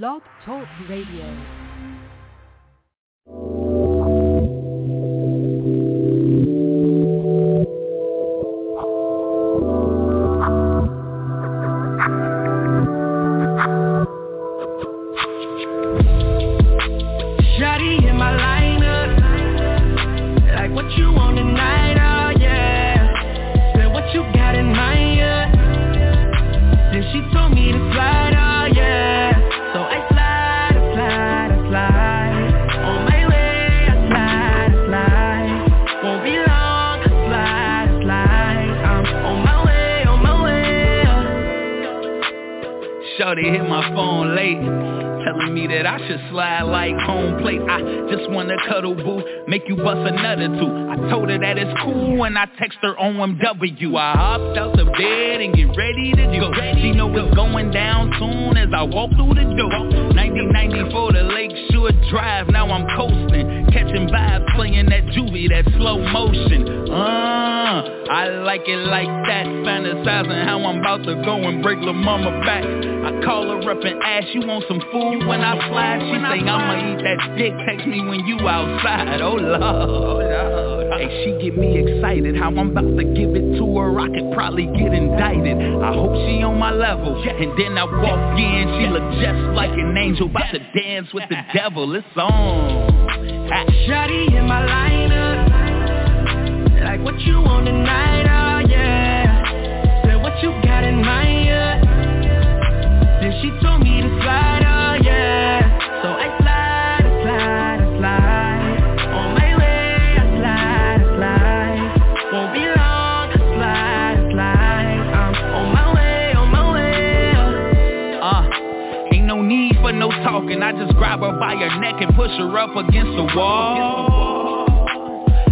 Blog Talk Radio. Shorty hit my phone late Telling me that I should slide like home plate. I just wanna cuddle boo Make you bust another two I told her that it's cool and I text her OMW I hopped out the bed and get ready to go. She know it's going down soon as I walk through the door. 1994 the Lakeshore Drive. Now I'm coasting Catching vibes playing that juvie That slow motion. Uh, I like it like that. Fantasizing how I'm about to go and break La Mama back I call her up and ask you want some food when I fly? She say I'ma eat that dick. Text me when you outside. Oh Lord. Hey, she get me excited. How I'm about to give it to her. I could probably get indicted. I hope she on my level. And then I walk in. She look just like an angel About to dance with the devil. It's on. Shawty in my lineup. Like what you want tonight, oh yeah. Said what you got in mind, yeah she told me to slide, oh yeah So I slide, I slide, I slide On my way, I slide, I slide Won't be long, I slide, I slide I'm on my way, on my way Uh, ain't no need for no talking. I just grab her by her neck and push her up against the wall.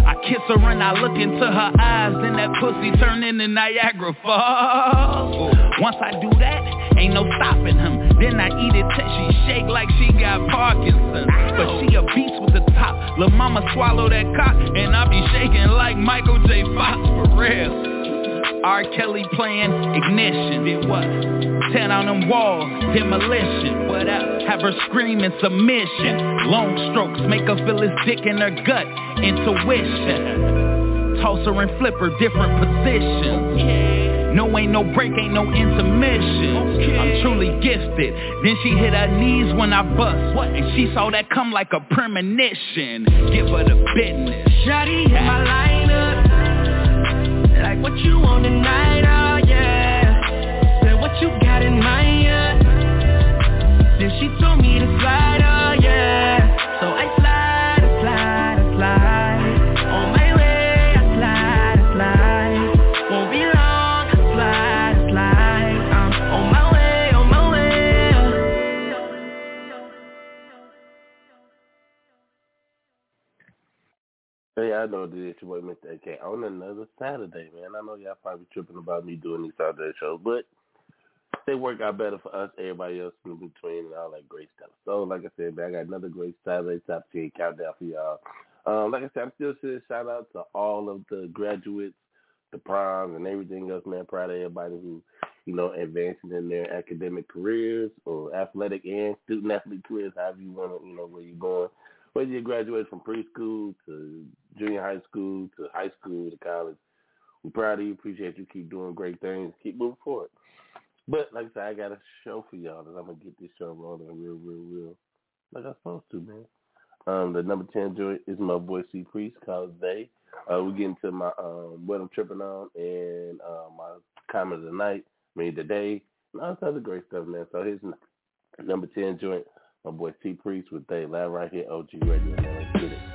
I kiss her and I look into her eyes, then that pussy turn into Niagara Falls. Once I do that, ain't no stopping him. Then I eat it till she shake like she got Parkinson's. But she a beast with the top. Lil' mama swallow that cock, and I be shaking like Michael J. Fox for real. R. Kelly playing ignition. Did what? Ten on them walls, demolition. What else? Have her screaming submission. Long strokes make her feel his dick in her gut. Intuition. Toss her and flip her different positions. No ain't no break, ain't no intermission. I'm truly gifted. Then she hit her knees when I bust. What? And she saw that come like a premonition. Give her the business. Shawty in my lineup Like what you want tonight, oh yeah Said what you got in mind, yeah Then she told me to slide, know this your boy Mr. AK on another Saturday, man. I know y'all probably tripping about me doing these Saturday shows, but they work out better for us, everybody else in between, and all that great stuff. So, like I said, man, I got another great Saturday top 10 countdown for y'all. Um, like I said, I'm still saying shout out to all of the graduates, the proms, and everything else, man. Proud of everybody who, you know, advancing in their academic careers or athletic and student athlete careers, however you want to, you know, where you're going. Whether you graduate from preschool to junior high school to high school to college, we're proud of you. Appreciate you. Keep doing great things. Keep moving forward. But like I said, I got a show for y'all that I'm gonna get this show rolling real, real, real, like I'm supposed to, man. Um, the number ten joint is my boy C Priest called They. Uh, we get into my um what I'm tripping on and uh, my comment of the night, I the day, and all this other great stuff, man. So here's number ten joint, my boy C Priest with They live right here, OG Radio, man. Let's get it.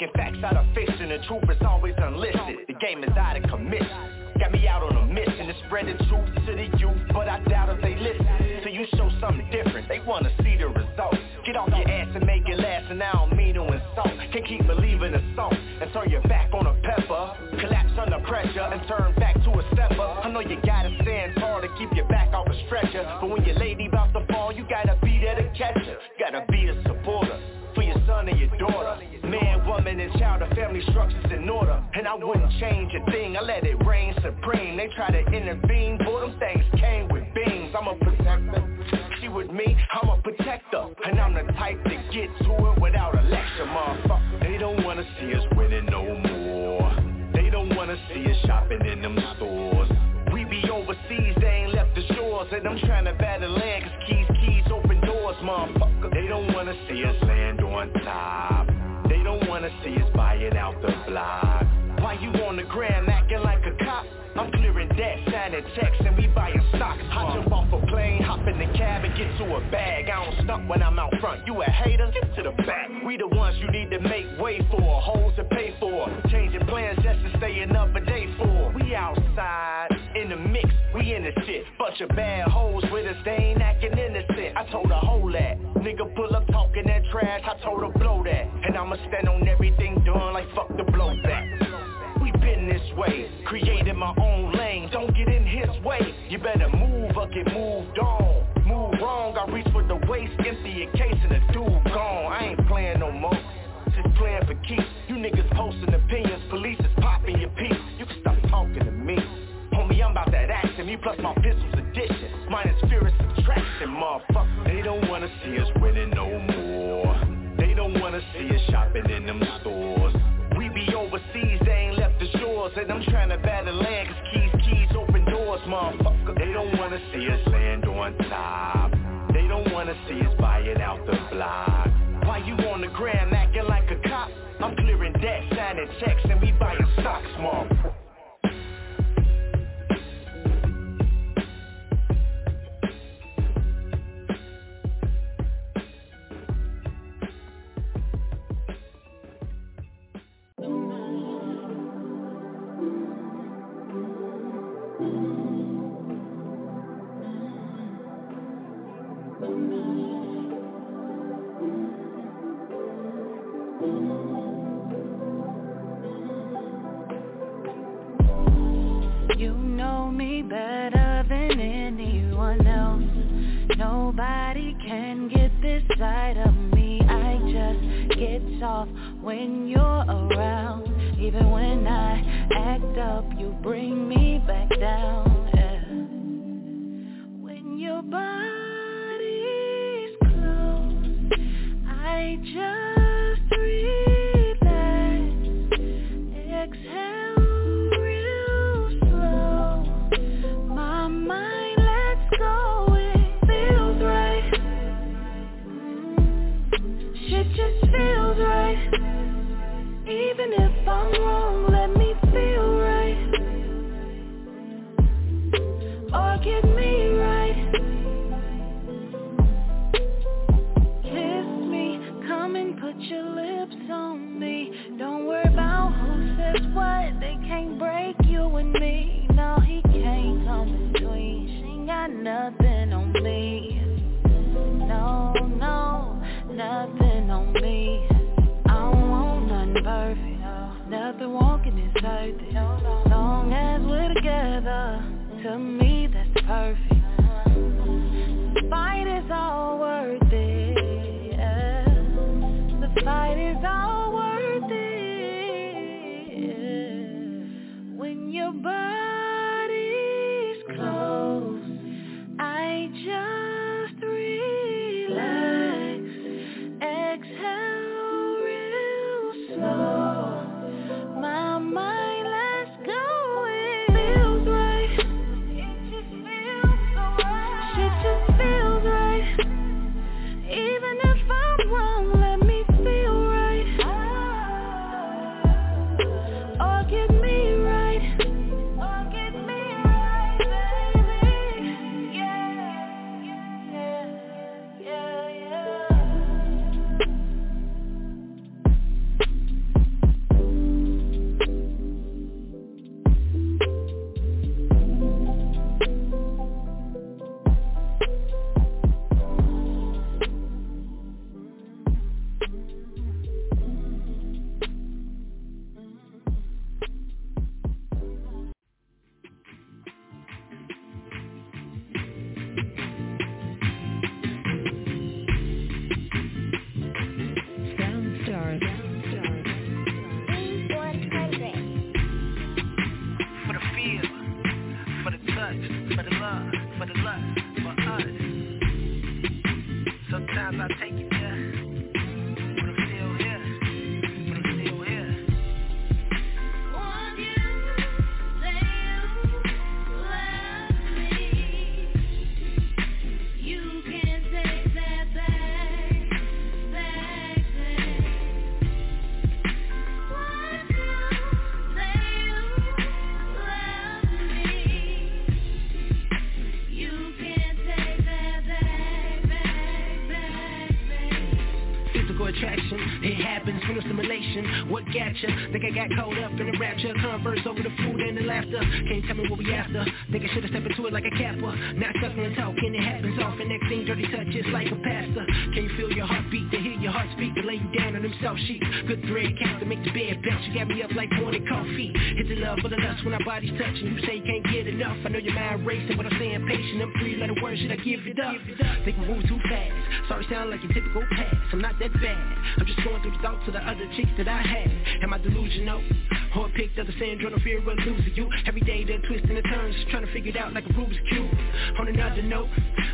Making facts out of fiction. The truth is always unlisted. The game is out of commission. Got me out on a mission to spread the truth to the youth, but I doubt if they listen. So you show something different, they wanna see the results. Get off your ass and make it last, and I don't mean to insult. Can't keep believing a song and turn your back on a pepper Collapse under pressure and turn back to a stepper I know you gotta stand tall to keep your back off a stretcher But when your lady about to fall, you gotta be there to catch her Gotta be a child, structure's in order. And I wouldn't change a thing, I let it reign supreme. They try to intervene, boy, them things came with beams I'm a protector she with me, I'm a protector. And I'm the type to get to it without a lecture, motherfucker. They don't wanna see us winning no more. They don't wanna see us shopping in them stores. We be overseas, they ain't left the shores. And I'm block Why you on the gram acting like a cop? I'm clearing debt, signing checks, and we buying stocks. I jump off a plane, hop in the cab, and get to a bag. I don't stunt when I'm out front. You a hater? Get to the back. We the ones you need to make way for, holes to pay for. Changing plans just to stay another day for. We outside, in the mix, we in the shit. Bunch of bad hoes with us, they ain't acting innocent. I told a hold that. Nigga pull up talking that trash, I told her blow that. And I'ma stand on everything done like fuck the blowback. We been this way, created my own lane. Don't get in his way, you better move or get moved on. Move wrong, I reach for the waist, empty a case and the dude gone. I ain't playing no more, just playing for keeps. You niggas posting opinions, police is popping your piece You can stop talking to me. Homie, I'm about that action, me plus my your. attraction assimilation. What got ya? Think I got caught up in the rapture, converse over the food and the laughter. Can't tell me what we after. Think I should've stepped into it like a capper. Not suckling and talking, it happens often. Next thing, dirty just like a pastor. Can you feel your heartbeat? To hear your heart speak, to lay you down on them soft sheets. Good thread, count to make the bed bounce. You got me up like morning coffee. Hit the love for the lust when our bodies touching. You say you can't get enough. I know your mind racing, but I'm staying patient. I'm three letter words, should I give it up? Think we move too fast. Sorry, sound like your typical past. I'm not that bad. I'm just going through the thoughts of the other chicks that I had. Am I delusional? Or picked up the syndrome of fear of losing you? Every day they're twisting the turns, trying to figure it out like a Rubik's Cube. On another note,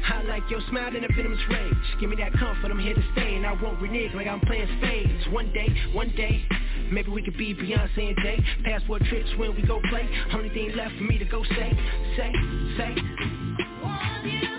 I like your smile and a venomous rage. Give me that comfort, I'm here to stay, and I won't renege like I'm playing spades. One day, one day, maybe we could be Beyonce and Jay. Passport trips when we go play. Only thing left for me to go say, say, say.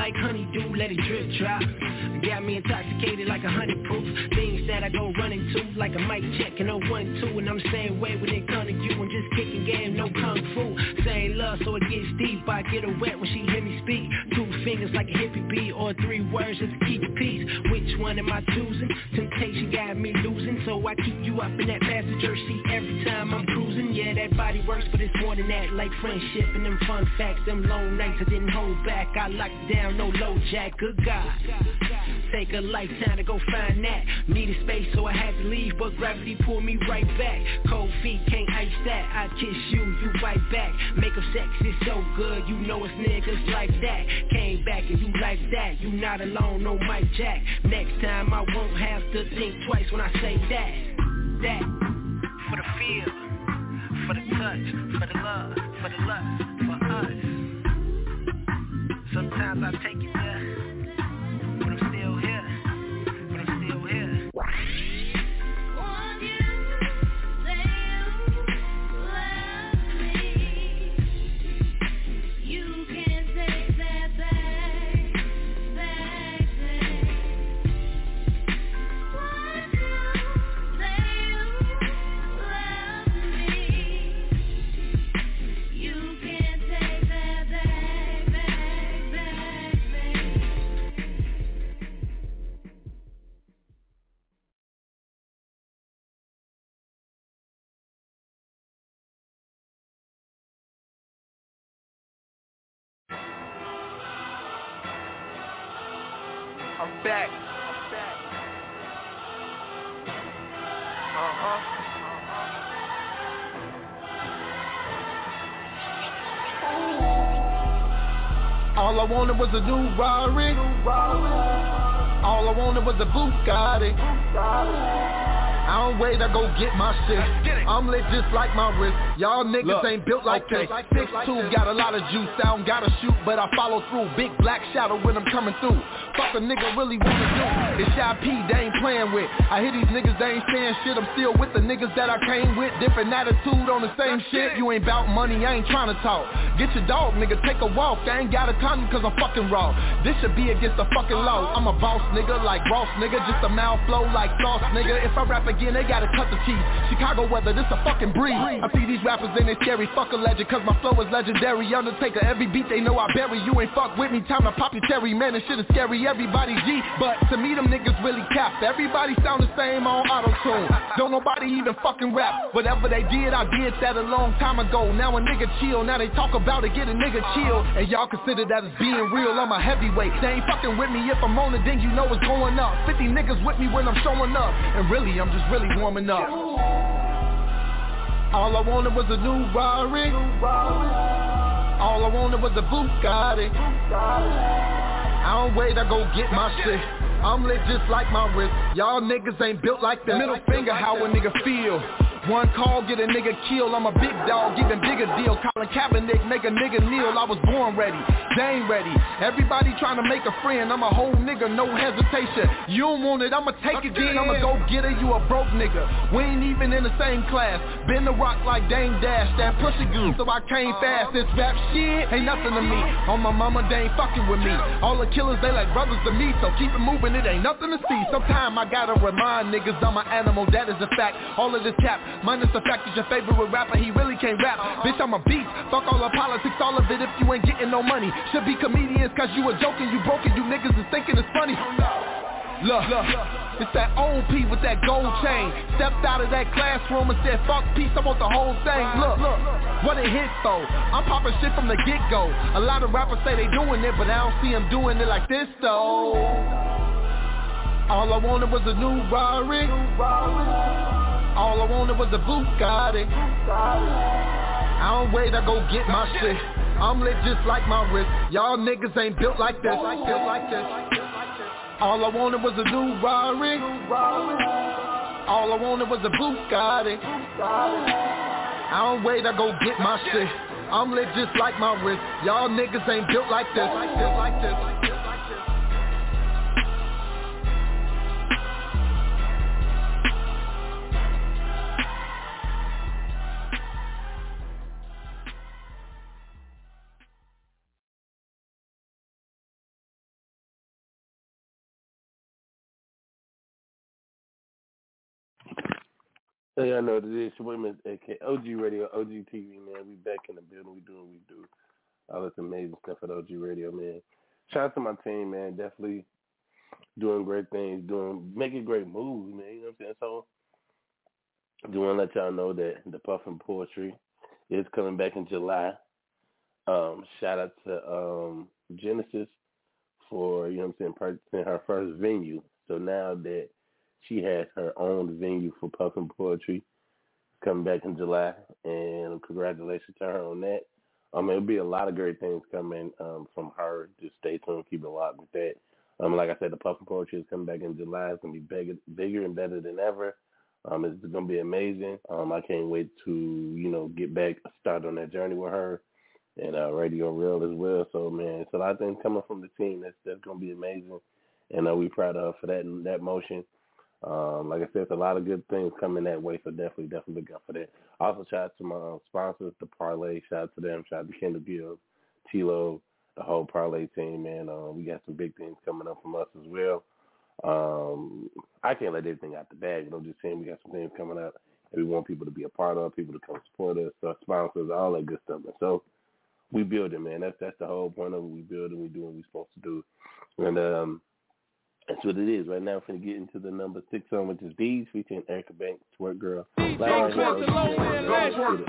Like honeydew, let it drip drop. Got me intoxicated like a honey proof. Things that I go running to like a mic check and a one two. And I'm same way when it come to you. I'm just kicking game, no kung fu. Same love, so it gets deep. I get her wet when she hear me speak. Fingers like a hippie beat, or three words just to keep the peace. Which one am I choosing? Temptation got me losing, so I keep you up in that passenger seat every time I'm cruising. Yeah, that body works, but it's more than that. Like friendship and them fun facts, them long nights I didn't hold back. I locked down no low jack, good God. Take a lifetime to go find that. Needed space, so I had to leave, but gravity pulled me right back. Cold feet, can't ice that. I kiss you, you bite back. Make up sex is so good, you know it's niggas like that. Came back and you like that. You not alone, no Mike Jack. Next time I won't have to think twice when I say that. That for the feel, for the touch, for the love, for the lust, for us. Sometimes I take it there, Right. A new Rari. All I wanted was a Bugatti. I don't wait, I go get my shit. I'm lit just like my wrist. Y'all niggas Look, ain't built like okay. this. 6'2", got a lot of juice. I don't gotta shoot, but I follow through. Big black shadow when I'm coming through. Fuck a nigga really wanna do. It's Shy P, they ain't playing with. I hear these niggas, they ain't saying shit. I'm still with the niggas that I came with. Different attitude on the same shit. You ain't bout money, I ain't trying to talk. Get your dog, nigga, take a walk. I ain't got a condom cause I'm fucking raw. This should be against the fucking law. I'm a boss nigga, like Ross nigga. Just a mouth flow like sauce nigga. If I rap again, again, they gotta cut the cheese. Chicago weather, this a fucking breeze. I see these rappers and they scary, fuck a legend, cause my flow is legendary. Undertaker, every beat they know I bury. You ain't fuck with me, time to pop your cherry. Man, this shit is scary, everybody G. But to me, them niggas really cap. Everybody sound the same on auto-tune. Don't nobody even fucking rap. Whatever they did, I did that a long time ago. Now a nigga chill, now they talk about it, get a nigga chill. And y'all consider that as being real, I'm a heavyweight. They ain't fucking with me if I'm on it, then you know it's going up. 50 niggas with me when I'm showing up. And really, I'm just really warming up. All I wanted was a new Rari. All I wanted was a Bugatti. I don't wait, I go get my shit. I'm lit just like my wrist. Y'all niggas ain't built like that. Middle finger, how a nigga feel. One call, get a nigga killed. I'm a big dog, even bigger deal. Colin Kaepernick, make a nigga kneel. I was born ready, Dame ready. Everybody trying to make a friend. I'm a whole nigga, no hesitation. You don't want it, I'ma take it then. I'ma go get it, you a broke nigga. We ain't even in the same class. Been the rock like Dame Dash, that pussy goose. So I came fast. This rap shit ain't nothing to me. On my mama, they ain't fucking with me. All the killers, they like brothers to me. So keep it moving, it ain't nothing to see. Sometime I gotta remind niggas I'm an animal, that is a fact. All of this cap, minus the fact that your favorite rapper, he really can't rap. Bitch, I'm a beast. Fuck all the politics, all of it if you ain't getting no money. Should be comedians, cause you a joking, you broken, you niggas is thinking it's funny. Look, look, it's that old P with that gold chain. Stepped out of that classroom and said, fuck peace, I want the whole thing. Look, look, what it hit though. I'm popping shit from the get-go. A lot of rappers say they doing it, but I don't see them doing it like this though. All I wanted was a new Rari. All I wanted was a Bugatti. I don't wait, I go get my shit. I'm lit just like my wrist. Y'all niggas ain't built like this. Built like this. All I wanted was a new Rari. All I wanted was a Bugatti. I don't wait, I go get my shit. I'm lit just like my wrist. Y'all niggas ain't built like this. Like like this. So y'all know that it's your boy, AK, OG Radio, OG TV, man. We back in the building. We doing what we do. All this amazing stuff at OG Radio, man. Shout out to my team, man. Definitely doing great things, doing making great moves, man. You know what I'm saying? So, I do want to let y'all know that the Puffin Poetry is coming back in July. Um, shout out to um, Genesis for, you know what I'm saying, purchasing her first venue. So now that she has her own venue for Puffin Poetry coming back in July, and congratulations to her on that. Um, it'll be a lot of great things coming um, from her. Just stay tuned, keep it locked with that. Um, like I said, the Puffin Poetry is coming back in July. It's gonna be bigger, bigger and better than ever. Um, it's gonna be amazing. Um, I can't wait to you know get back, start on that journey with her, and uh, Radio Real as well. So man, it's a lot of things coming from the team. That's that's gonna be amazing, and uh, we proud of her for that that motion. Um, like I said, it's a lot of good things coming that way, so definitely, definitely look out for that. Also, shout out to my sponsors, the Parlay. Shout out to them. Shout out to Kendall Gill, Tilo, the whole Parlay team, man. Uh, we got some big things coming up from us as well. Um, I can't let everything out the bag, but I'm just saying we got some things coming up and we want people to be a part of, people to come support us, our sponsors, all that good stuff. And so we build it, man. That's that's the whole point of it. We build and we do what we're supposed to do. And um that's what it is. Right now, we're going to get into the number six song, which is Bees featuring Erica Banks, Twerk Girl. Go twerk, go twerk,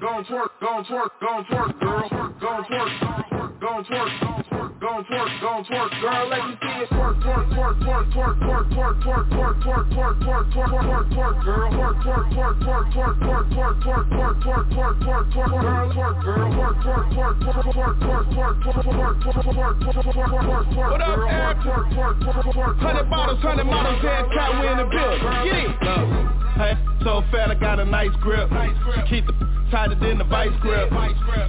go twerk, go twerk, go twerk, girl. Go twerk, go twerk, go twerk, go twerk, girl. Let me see it twerk, twerk, twerk, twerk, twerk, twerk, twerk, twerk, twerk, twerk, twerk, twerk, twerk, twerk, twerk, girl. Twerk, twerk, twerk, twerk, twerk, twerk, twerk, twerk, twerk, twerk, twerk, twerk, twerk, girl. Twerk, girl. Twerk, twerk, twerk, twerk, twerk, twerk, twerk, twerk, twerk, twerk, twerk, twerk, twerk, What up, Eric? Hundred bottles, hundred models, head cat, we in the building. Get it. Hey, so fat, I got a nice grip. She Keep the tighter than the vice grip.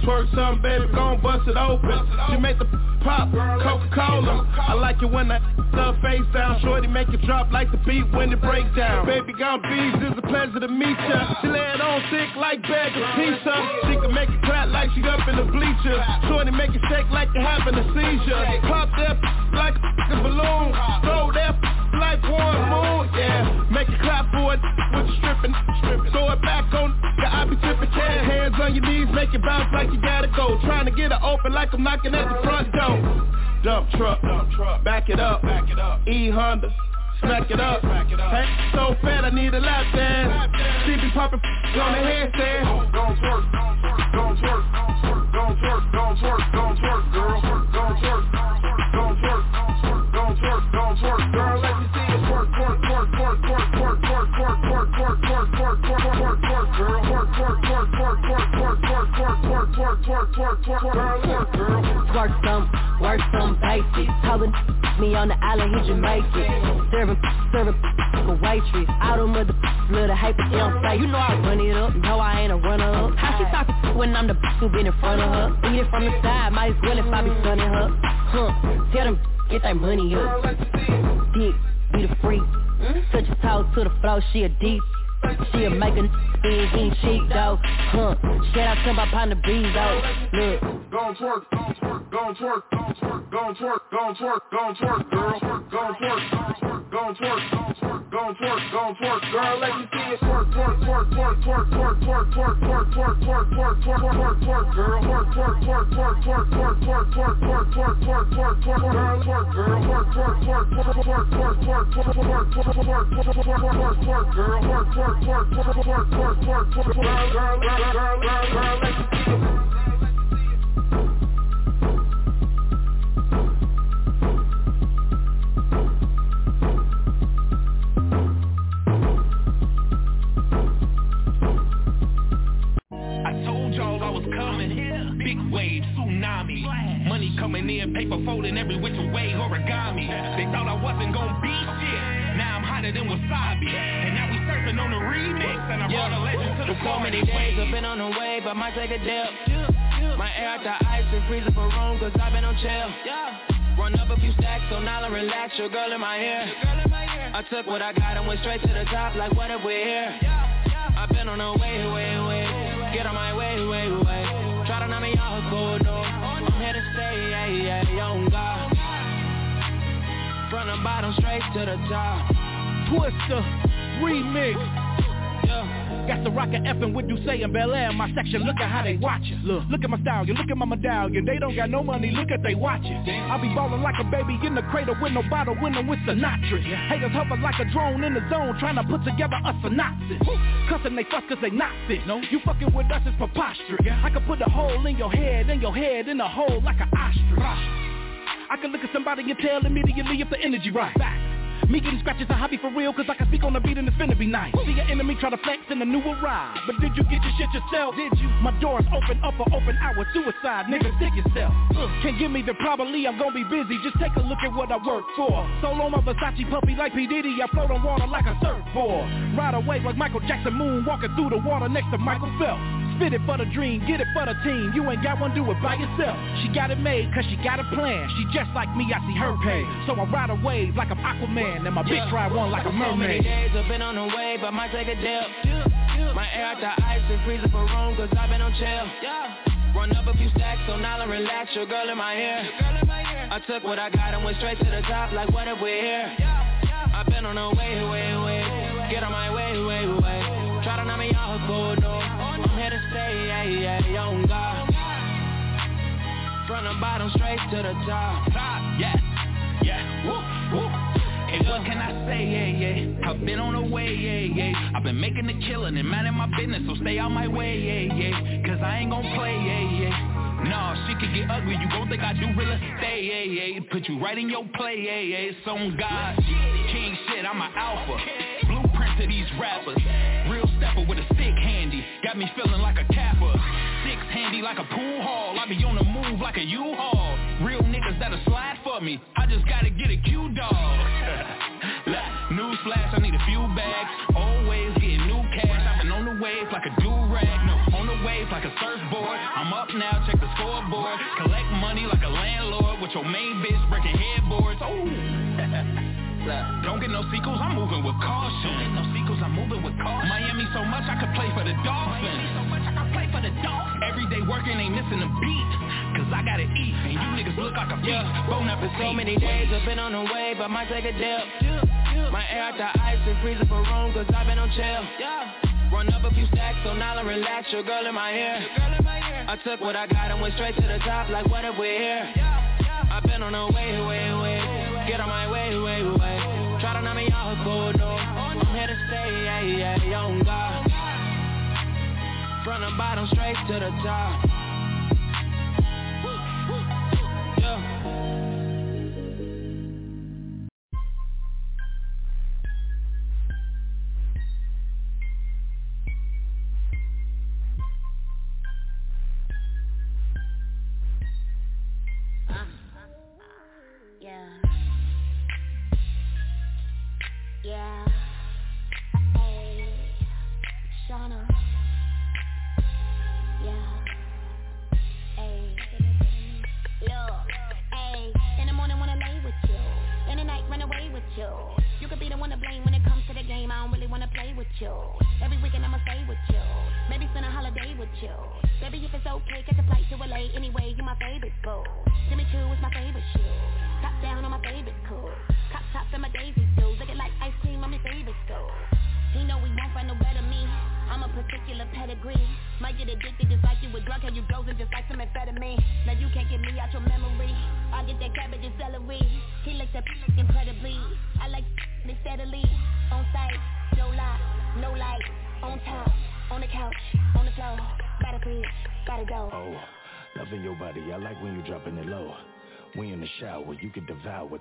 Twerk something, baby, gon' bust it open. She make the pop, Coca-Cola. I like it when I the face down. Shorty make it drop like the beat when it break down. Baby gon' bees, it's a pleasure to meet ya. She lay it on thick like bag of pizza. She can make it clap like she up in the bleachers. Shorty make it shake like you having a seizure. Pop that like a balloon. Throw that like one moon, yeah. Make it bounce like you gotta go. Trying to get it open like I'm knocking at the front door. Dump truck, dump truck, back it up, back it up. E Honda. Smack it up. Hey, so fat I need a lap dance. She be popping on the handstand. Don't twerk, don't twerk, don't twerk, don't twerk, don't twerk, girl. Don't twerk, don't twerk, don't twerk, don't twerk, girl. Let me see you twerk, twerk, twerk, twerk, twerk, twerk, twerk, twerk, twerk, twerk, twerk, twerk, twerk, twerk, girl. Twerk, twerk, twerk, twerk, twerk, twerk, twerk, twerk, twerk, twerk, girl. Twerk some, twerk some basics. Hollin' me on the island, he Jamaican. Serving, serving a waitress. Out of mother, little hype, they don't say. You know I run it up, no I ain't a runner up. How she talking when I'm the who been in front of her? Eat it from the side, might as well if I be stunning her. Huh, tell them get that money up. Dick, be the freak. Touch your toes to the floor, she a deep. She'll make a big eat cheap though. Huh. Shout out to my partner B though. Look. Gon' twerk, gon' twerk, gon' twerk, gon' twerk, gon' twerk, gon' twerk, gon' twerk, girl. Gon' twerk, gon' twerk, gon' twerk, gon' twerk, gon' twerk, gon' twerk, girl. Let me see it twerk, twerk, twerk, twerk, twerk, twerk, twerk, twerk, twerk, twerk, twerk, twerk, twerk, twerk, twerk, girl. Twerk, twerk, twerk, twerk, twerk, twerk, twerk, twerk, twerk, twerk, twerk, twerk, twerk, girl. Twerk, girl. Twerk, twerk, twerk, twerk, twerk, twerk, twerk, twerk, twerk, twerk, twerk, twerk, twerk, twerk, girl. Twerk, twerk, twerk, twerk, twerk twerk, girl, girl, let me see it. Big wave, tsunami. Money coming in, paper folding every which way origami. They thought I wasn't gonna be shit. Now I'm hotter than wasabi. And now we surfing on the remix And I brought a legend to the So many days I've been on the way, but might take a dip. My air out the ice and freezer for room Cause I've been on chill. Run up a few stacks, so now I relax Your girl in my ear. I took what I got and went straight to the top Like what if we're here? I've been on the way, way, way. Get on my way, way, way Try to knock me off, go no I'm here to stay, yeah, yeah, young God From the bottom straight to the top Twister remix. Got the rocket effing with Duce and Bel Air in my section. Look at how they watch it. Look, look at my style. You look at my medallion. They don't got no money. Look at they watch it. I be ballin' like a baby in the cradle with no bottle, winning with Sinatra. Haters hover like a drone in the zone, trying to put together a synopsis. Cussin' they fuck cause they not fit. No, you fucking with us is preposterous. I could put a hole in your head, in your head, in a hole like an ostrich. I can look at somebody and tell immediately if the energy right. Back. Me getting scratches a hobby for real, cause I can speak on the beat and it's finna be nice. See your enemy try to flex in a new ride. But did you get your shit yourself? Did you? My doors open up or open hour suicide, nigga, stick yourself. Uh, can't give me the probably, I'm gonna be busy. Just take a look at what I work for. Solo my Versace puppy like P. Diddy, I float on water like a surfboard. Ride away like Michael Jackson moon, walking through the water next to Michael Phelps. Spit it for the dream, get it for the team. You ain't got one, do it by yourself. She got it made cause she got a plan. She just like me, I see her pay. So I ride a wave like I'm Aquaman, and my bitch ride one like a mermaid. So many days I've been on the way, but might take a dip. My air out the ice and freezer for room, cause I've been on chill. Run up a few stacks, so now I relax, your girl in my ear. I took what I got and went straight to the top, like what if we're here? I've been on the way, way, way. Get on my way, way, way. Try to knock me off, go no. I'm here to stay, yeah, yeah, young God. From the bottom straight to the top. Top, yeah, yeah, woo, woo. And what can I say, yeah, yeah? I've been on the way, yeah, yeah. I've been making the killing and minding my business So stay out my way, yeah, yeah. Cause I ain't gon' play, yeah, yeah. Nah, she could get ugly You gon' think I do real estate, yeah, yeah. Put you right in your play, yeah, yeah. It's on God. King shit, I'm an alpha. Blueprint to these rappers Got me feeling like a capper Six handy like a pool hall. I be on the move like a U-Haul. Real niggas that'll slide for me. I just gotta get a Q-Dog. Newsflash, I need a few bags. Always getting new cash. I've been on the waves like a do-rag. No, on the waves like a surfboard. I'm up now, check the scoreboard. Collect money like a landlord With your main bitch breaking headboards. Ooh. Don't get no sequels, I'm moving with caution. Don't get no sequels, I'm moving with caution. Miami so much I could play for the Dolphins. Miami so much I could play for the Dolphins. Every day working ain't missing a beat. Cause I gotta eat, and you niggas look like a feast. Bon appetit. So many days I've been on the way, but might take a dip. My air out the ice and freezer for room, cause I've been on chill. Run up a few stacks, so now I relax, your girl in my ear. I took what I got and went straight to the top, like what if we're here? I've been on the way, way, way. Get on my way, way, way. Try to knock me off, go no. Yeah, yeah, young God. From the bottom straight to the top.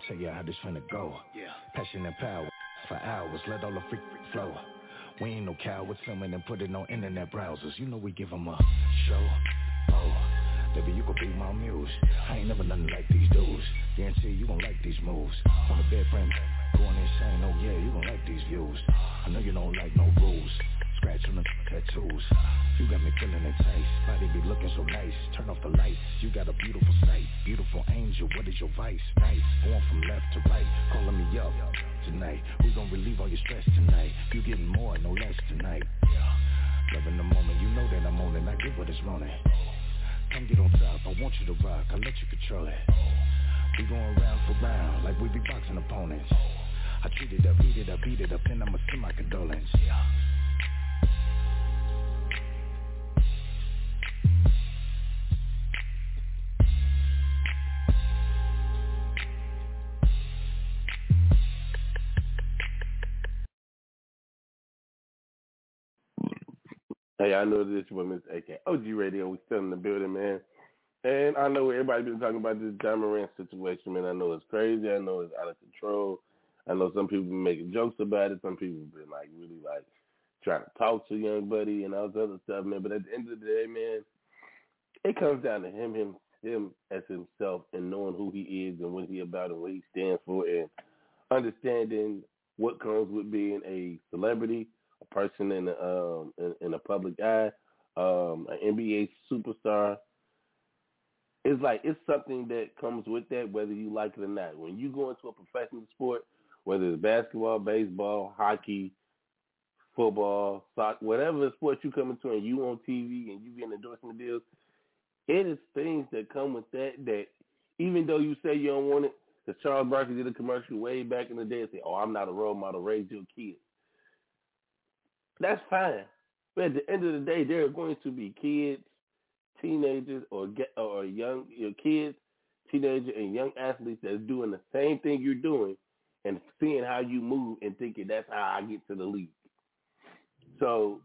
Tell you how this finna go. Yeah. Passion and power for hours. Let all the freak flow. We ain't no cowards filming and putting on internet browsers. You know we give them a show. Oh, baby, you could be my muse. I ain't never nothing like these dudes. Guarantee you gon' like these moves. On the bed frame, going insane. Oh yeah, you gon' like these views. I know you don't like no rules. Scratch on the tattoos. You got me feeling enticed. Body be looking so nice. Turn off the lights. You got a beautiful sight. Beautiful angel. What is your vice? Nice. Going from left to right. Calling me up tonight. We gon' relieve all your stress tonight. You getting more, no less tonight. yeah. Loving the moment. You know that I'm on it. I get what it's running. Come get on top. I want you to rock. I'll let you control it. We going round for round like we be boxing opponents. I treat it up, beat it up, beat it up, and I'ma send my condolence. Hey, I know this Mr. AK OG Radio. We still in the building, man. And I know everybody been talking about this Ja Morant situation, man. I know it's crazy. I know it's out of control. I know some people been making jokes about it. Some people been like really like trying to talk to young buddy and all this other stuff, man. But at the end of the day, man, it comes down to him, him, him as himself, and knowing who he is and what he about and what he stands for, and understanding what comes with being a celebrity, a person in the um in, in a public eye, um, an NBA superstar. It's like it's something that comes with that, whether you like it or not. When you go into a professional sport, whether it's basketball, baseball, hockey, football, soccer, whatever sport you come into and you on TV and you getting endorsement deals, it is things that come with that that even though you say you don't want it, because Charles Barkley did a commercial way back in the day and said, oh, I'm not a role model, raise your kids. That's fine. But at the end of the day, there are going to be kids, teenagers, or get, or young you know, kids, teenagers, and young athletes that's doing the same thing you're doing and seeing how you move and thinking that's how I get to the league. So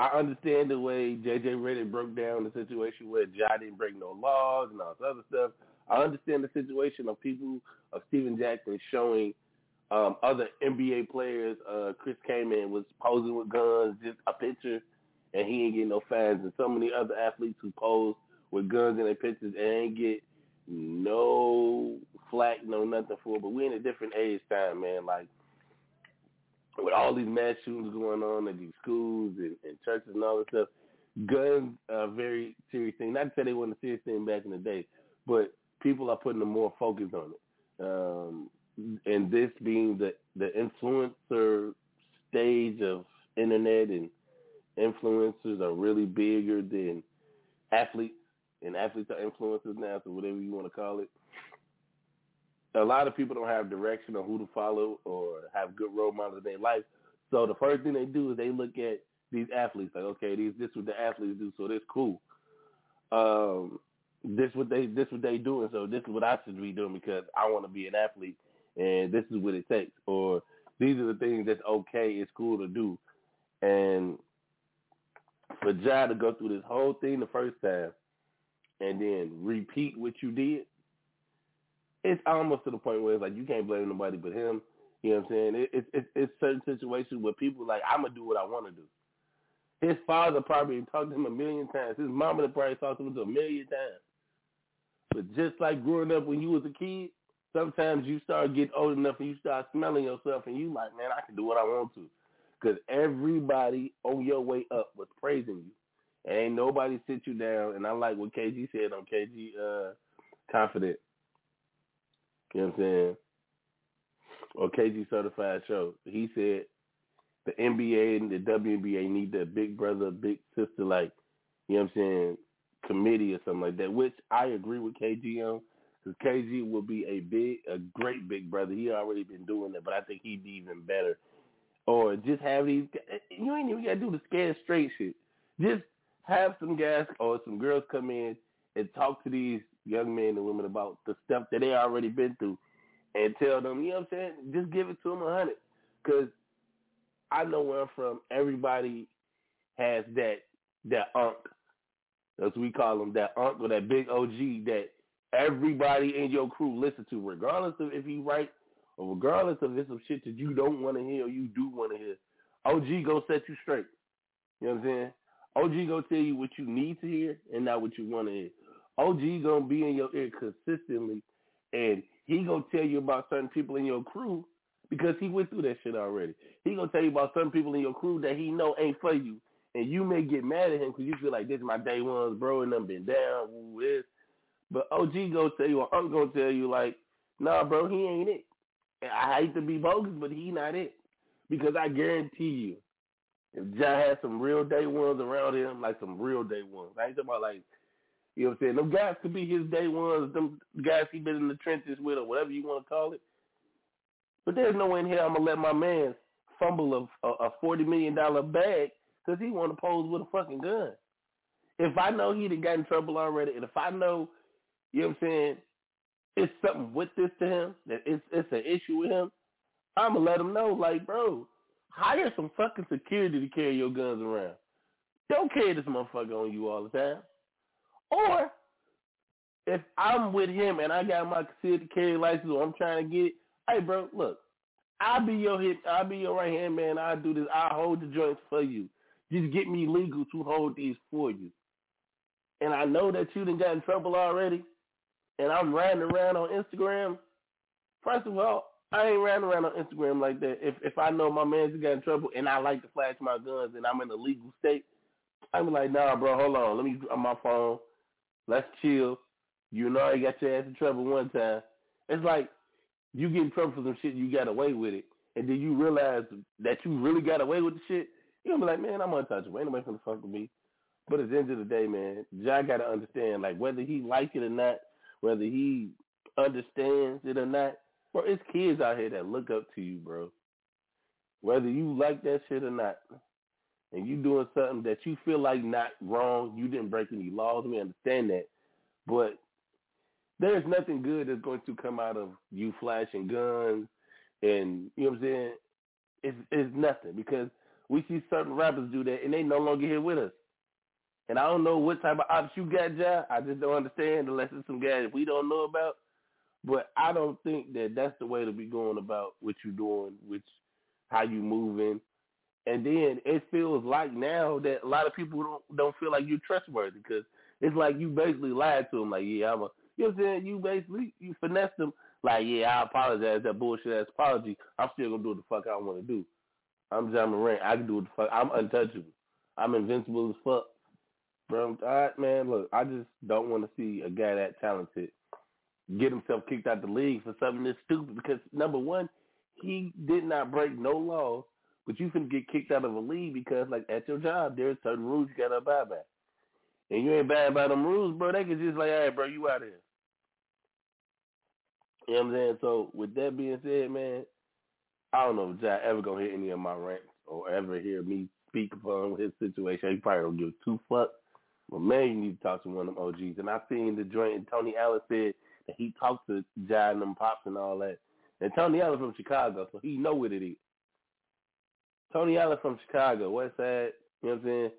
I understand the way JJ Redick broke down the situation where Ja didn't break no laws and all this other stuff. I understand the situation of people of Stephen Jackson showing um, other NBA players. Uh, Chris Kaman was posing with guns, just a picture, and he ain't getting no fans. And so many other athletes who pose with guns in their pictures and ain't get no flack, no nothing for it. But we're in a different age time, man. Like with all these mass shootings going on at these schools and, and churches and all this stuff, guns are a very serious thing. Not to say they weren't a serious thing back in the day, but people are putting a more focus on it. Um, and this being the the influencer stage of internet and influencers are really bigger than athletes, and athletes are influencers now, so whatever you want to call it. A lot of people don't have direction on who to follow or have good role models in their life. So the first thing they do is they look at these athletes like, okay, these this is what the athletes do, so that's cool. Um, this what they this what they doing, so this is what I should be doing because I want to be an athlete and this is what it takes, or these are the things that's okay, it's cool to do. And for Ja to go through this whole thing the first time and then repeat what you did, it's almost to the point where it's like you can't blame nobody but him. You know what I'm saying? It, it, it, it's certain situations where people like, I'm to do what I want to do. His father probably talked to him a million times. His mama probably talked to him a million times. But just like growing up when you was a kid, sometimes you start getting old enough and you start smelling yourself and you like, man, I can do what I want to. Because everybody on your way up was praising you. And ain't nobody sit you down. And I like what KG said on KG uh, Confident. You know what I'm saying? or KG Certified Show. He said the NBA and the WNBA need a big brother, big sister, like you know what I'm saying, committee or something like that. Which I agree with KG on, because KG will be a big, a great big brother. He already been doing it, but I think he'd be even better. Or just have these. You ain't even gotta do the scared straight shit. Just have some guys or some girls come in and talk to these young men and women about the stuff that they already been through and tell them, you know what I'm saying? Just give it to them a hundred. Because I know where I'm from. Everybody has that that unk, as we call them, that unk or that big OG that everybody in your crew listen to, regardless of if he right or regardless of if it's some shit that you don't want to hear or you do want to hear. OG go set you straight. You know what I'm saying? OG gonna tell you what you need to hear and not what you want to hear. OG gonna be in your ear consistently, and he gonna tell you about certain people in your crew because he went through that shit already. He gonna tell you about some people in your crew that he know ain't for you, and you may get mad at him because you feel like this is my day ones, bro, and them been down, who is. But OG gonna tell you, or I'm gonna tell you, like, nah, bro, he ain't it. And I hate to be bogus, but he not it because I guarantee you, if Ja had some real day ones around him, like some real day ones, I ain't talking about like, you know what I'm saying? Them guys could be his day ones, them guys he been in the trenches with, or whatever you want to call it. But there's no way in here I'm gonna let my man fumble a, a, a forty million dollar bag because he want to pose with a fucking gun. If I know he done got in trouble already, and if I know, you know what I'm saying, it's something with this to him, that it's it's an issue with him, I'm gonna let him know, like, bro, hire some fucking security to carry your guns around. Don't carry this motherfucker on you all the time. Or if I'm with him and I got my concealed carry license or I'm trying to get it, hey bro, look, I'll be your I'll be your right hand man, I'll do this, I'll hold the joints for you. Just get me legal to hold these for you. And I know that you done got in trouble already and I'm riding around on Instagram. First of all, I ain't riding around on Instagram like that. If if I know my man's got in trouble and I like to flash my guns and I'm in a legal state, I'm like, nah, bro, hold on. Let me on my phone. Let's chill. You know you got your ass in trouble one time. It's like you get in trouble for some shit, you got away with it, and then you realize that you really got away with the shit. You gonna be like, man, I'm untouchable. Ain't nobody gonna fuck with me. But at the end of the day, man, Ja gotta understand, like whether he like it or not, whether he understands it or not, bro, it's kids out here that look up to you, bro. Whether you like that shit or not, and you doing something that you feel like not wrong, you didn't break any laws, we understand that. But there's nothing good that's going to come out of you flashing guns and you know what I'm saying? It's it's nothing because we see certain rappers do that and they no longer here with us. And I don't know what type of ops you got, Ja. I just don't understand unless it's some guys we don't know about. But I don't think that that's the way to be going about what you're doing, which how you moving. And then it feels like now that a lot of people don't don't feel like you're trustworthy because it's like you basically lied to them. Like, yeah, I'm a you know what I'm saying? You basically you finesse them like, yeah, I apologize, that bullshit ass apology. I'm still gonna do what the fuck I wanna do. I'm Ja Morant. I can do what the fuck I'm untouchable. I'm invincible as fuck. Bro, all right, man, look, I just don't want to see a guy that talented get himself kicked out the league for something this stupid because number one, he did not break no laws, but you can get kicked out of a league because like at your job there's certain rules you gotta abide by. And you ain't bad by them rules, bro, they can just like, hey bro, you out here. You know what I'm saying? So with that being said, man, I don't know if Jack ever gonna hear any of my rants or ever hear me speak upon his situation. He probably don't give two fucks. But man, you need to talk to one of them OGs. And I seen the joint and Tony Allen said that he talked to Jai and them pops and all that. And Tony Allen from Chicago, so he know what it is. Tony Allen from Chicago, West Side, you know what I'm saying?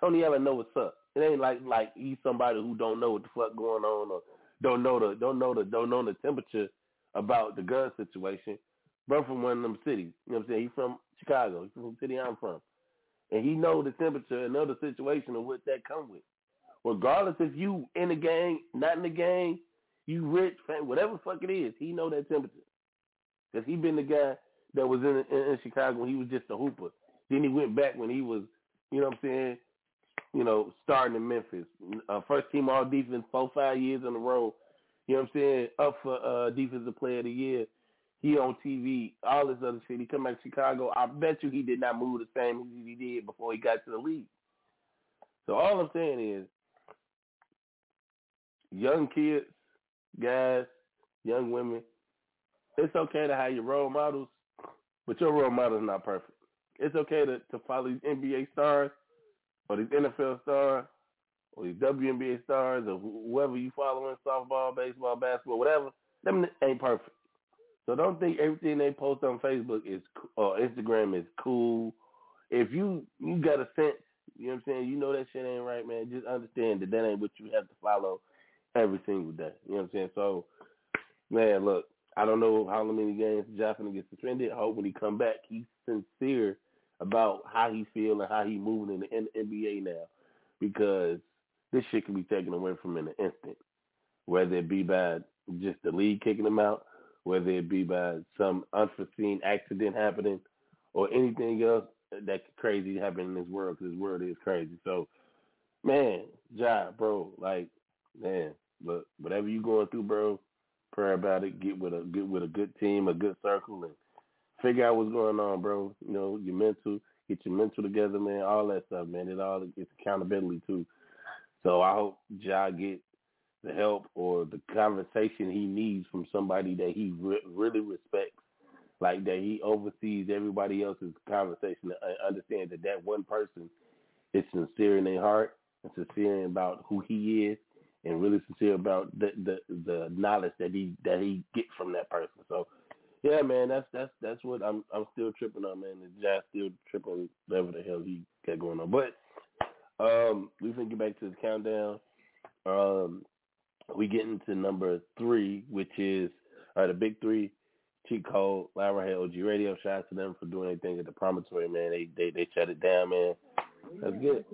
Tony Allen know what's up. It ain't like like he's somebody who don't know what the fuck going on or don't know the don't know the don't know the temperature about the gun situation. Bro from one of them cities. You know what I'm saying? He's from Chicago. He's from the city I'm from. And he know the temperature and know the situation and what that come with. Regardless if you in the gang, not in the gang, you rich, whatever the fuck it is, he know that temperature. Because he been the guy that was in, in, in Chicago when he was just a hooper. Then he went back when he was, you know what I'm saying, you know, starting in Memphis. Uh, first team all defense, four, five years in a row. You know what I'm saying? Up for uh, defensive player of the year. He on TV, all this other shit. He come back to Chicago. I bet you he did not move the same as he did before he got to the league. So all I'm saying is, young kids, guys, young women, it's okay to have your role models, but your role model is not perfect. It's okay to, to follow these NBA stars or these NFL stars or these WNBA stars or whoever you following, softball, baseball, basketball, whatever. Them ain't perfect. So don't think everything they post on Facebook is or Instagram is cool. If you you got a sense, you know what I'm saying, you know that shit ain't right, man. Just understand that that ain't what you have to follow every single day. You know what I'm saying? So, man, look, I don't know how many games Johnson gets suspended. I hope when he come back, he's sincere about how he feel and how he moving in the NBA now, because this shit can be taken away from him in an instant, whether it be by just the league kicking him out, whether it be by some unforeseen accident happening, or anything else that crazy happen in this world, because this world is crazy. So, man, job, bro, like, man, but whatever you going through, bro, pray about it. Get with a get with a good team, a good circle, and figure out what's going on, bro. You know, your mental, get your mental together, man. All that stuff, man. It all it's accountability too. So I hope Ja get the help or the conversation he needs from somebody that he re- really respects, like that he oversees everybody else's conversation and uh, understands that that one person is sincere in their heart and sincere about who he is and really sincere about the the the knowledge that he that he get from that person. So yeah, man, that's that's that's what I'm I'm still tripping on, man. The Jazz still tripping whatever the hell he got going on. But um we can get back to the countdown. Um we get into number three, which is uh, the big three, Cheat Code, Loud OG Radio. Shout out to them for doing anything at the promontory, man. They they they shut it down, man. That's good.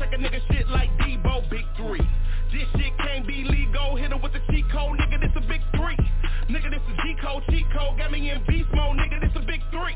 Take a nigga shit like Debo, big three. This shit can't be legal, hit him with the cheat code, nigga, this a big three. Nigga, this a G code, cheat code, got me in beast mode, nigga, this a big three.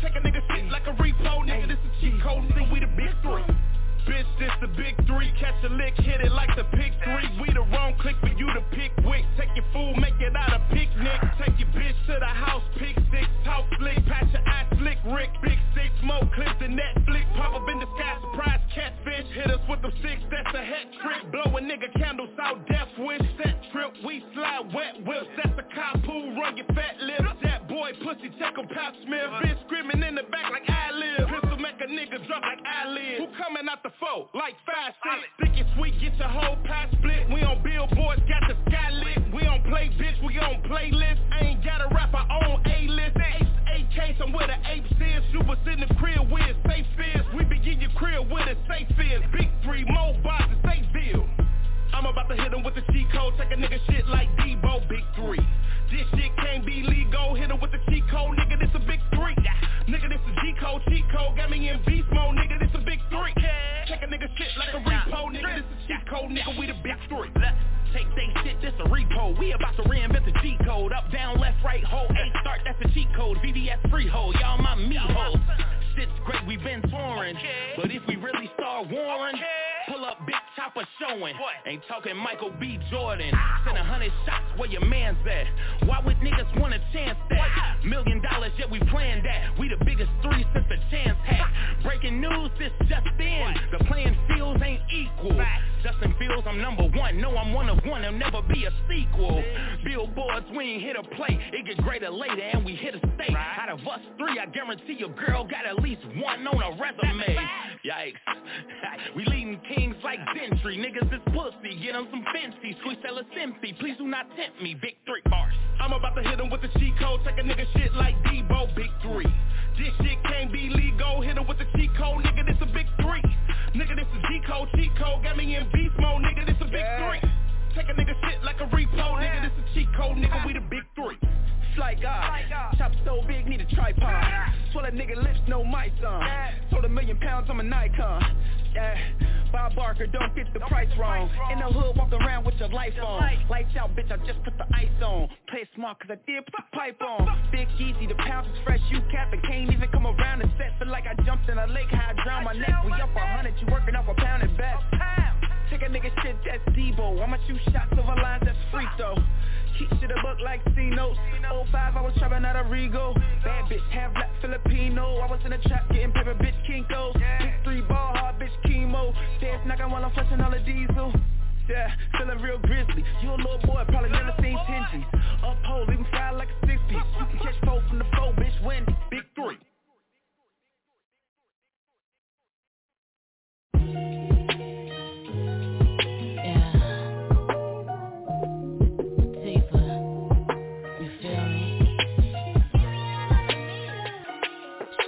Take a nigga shit like a repo, nigga, this a cheat code, nigga, we the big three. Bitch, this the big three, catch a lick, hit it like the pick three. We the wrong click for you to pick wick. Take your food, make it out a picnic. Take your bitch to the house, pick six, talk slick, patch your eye slick, Rick, big six, smoke clips the Netflix, pop up in the sky, surprise catfish, hit us with the six, that's a hat trick. Blow a nigga candles out, death wish, set trip, we slide wet whips, that's a cop who run your fat lips. That boy pussy, check a Pap Smith, bitch screaming in the back like I live. Pistol make a nigga drop like live. Who coming out the foe, like five six. Thick and sweet, get your whole pie split. We on billboards, got the sky lit. We don't play bitch, we on playlist. I ain't got a rap, I own A-list. AK, I'm where the apes is. Super in the crib it's safe is. We begin your crib where the safe is. Big three, more bars, safe bill. I'm about to hit him with the cheat code, take a nigga shit like Debo, big three. Code, cheat code, got me in beast mode, nigga, this a big three. Check a nigga shit like a repo, nigga, this a cheat code, nigga, we the big three. Take they shit, this a repo. We about to reinvent the G code. Up, down, left, right, hold, A start, that's a cheat code. VVS freehold, y'all my me hoes. Shit's great, we've been touring. But if we really start warring, pull up big chopper showing. Ain't talking Michael B. Jordan. Send a hundred shots where your man's at. Why would niggas want a chance that? Million dollars, yeah, we planned that. We the biggest three since the chance had. Breaking news, this just in. The playing fields ain't equal. Justin Fields, I'm number one. No, I'm one of one. There'll never be a sequel. Billboards, we ain't hit a play. It get greater later and we hit a state. Out of us three, I guarantee your girl got at least one on a resume. Yikes. we leading kings like Gentry. Niggas is pussy. Get them some fancy. Sweet seller sympathy. Please do not tempt me. Big three bars. I'm about to hit him with the cheat code. Take a nigga shit like Debo. Big three. This shit can't be legal. Hit him with the cheat code. Nigga, this a big three. Nigga, this is G code. Cheat code. Got me in beast mode. Nigga, this a big three. Take a nigga shit like a repo. Nigga, this a cheat code. Nigga, we the big three. Fly God. Chop so big, need a tripod. Pull a nigga lips, no mic on. Uh. Sold a million pounds, I'm a Nikon. Yeah. Bob Barker, don't get the price wrong. In the hood, walk around with your life on. Lights out, bitch, I just put the ice on. Play smart, cause I did put the pipe on. Big easy, the pounds is fresh, you cap and can't even come around the set. Feel like I jumped in a lake, how I drown my neck. We up a hundred, you working off a pound and back. Take a nigga shit, that's Debo. I'ma shoot shots over lines, that's free throw. Keep shit a book like C notes. 05, I was trapping out of Rego. Bad bitch, half black Filipino. I was in the trap getting paper, bitch, Kinkos. Big three ball hard, bitch, chemo. Stairs knocking while I'm flashing all the diesel. Yeah, feeling real grizzly. You a little boy, probably never seen 10 G's. Uphold, him fly like a six piece. You can catch four from the four, bitch, win. Big three.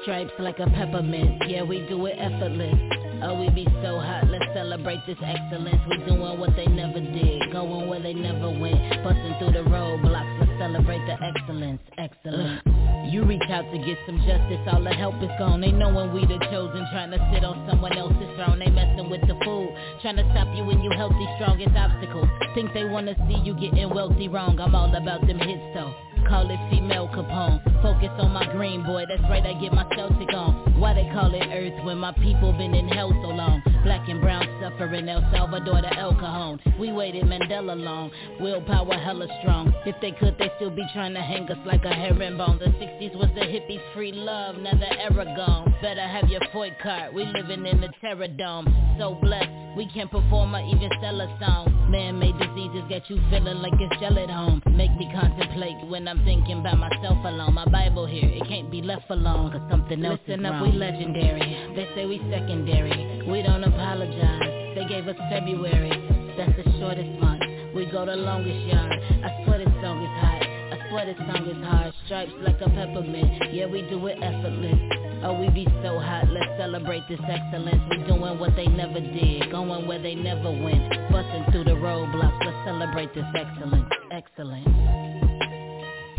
Stripes like a peppermint. Yeah, we do it effortless. Oh, we be so hot, let's celebrate this excellence. We doing what they never did, going where they never went. Busting through the roadblocks, let's celebrate the excellence, excellence. You reach out to get some justice, all the help is gone. They knowin' we the chosen, trying to sit on someone else's throne. They messing with the food, trying to stop you when you healthy, strongest obstacles. Think they wanna see you getting wealthy wrong. I'm all about them hits though. Call it female Capone. Focus on my green boy, that's right, I get my Celtic on. Why they call it Earth when my people been in hell so long? Black and brown suffering, El Salvador to El Cajon. We waited Mandela long, willpower hella strong. If they could, they still be trying to hang us like a herringbone. The 60s was the hippies, free love, now the era gone. Better have your Foyt card, we living in the terror dome. So blessed, we can't perform or even sell a song. Man-made diseases get you feeling like it's shell at home. Make me contemplate when I'm thinking about myself alone. My Bible here, it can't be left alone, cause something else Listen is up, we legendary. They say we secondary. We don't apologize. They gave us February. That's the shortest month. We go the longest yard. I swear this song is hot. I swear this song is hard. Stripes like a peppermint. Yeah, we do it effortless. Oh, we be so hot, let's celebrate this excellence. We doing what they never did, going where they never went. Busting through the roadblocks, let's celebrate this excellence. Excellence.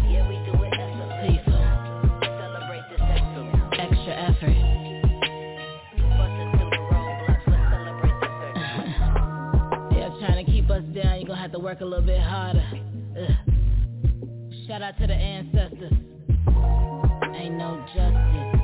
Yeah, we do it effortless. Celebrate this excellence. Extra effort. We through the roadblocks to celebrate this excellence trying to keep us down, you're gonna have to work a little bit harder. Ugh. Shout out to the ancestors. Ain't no justice.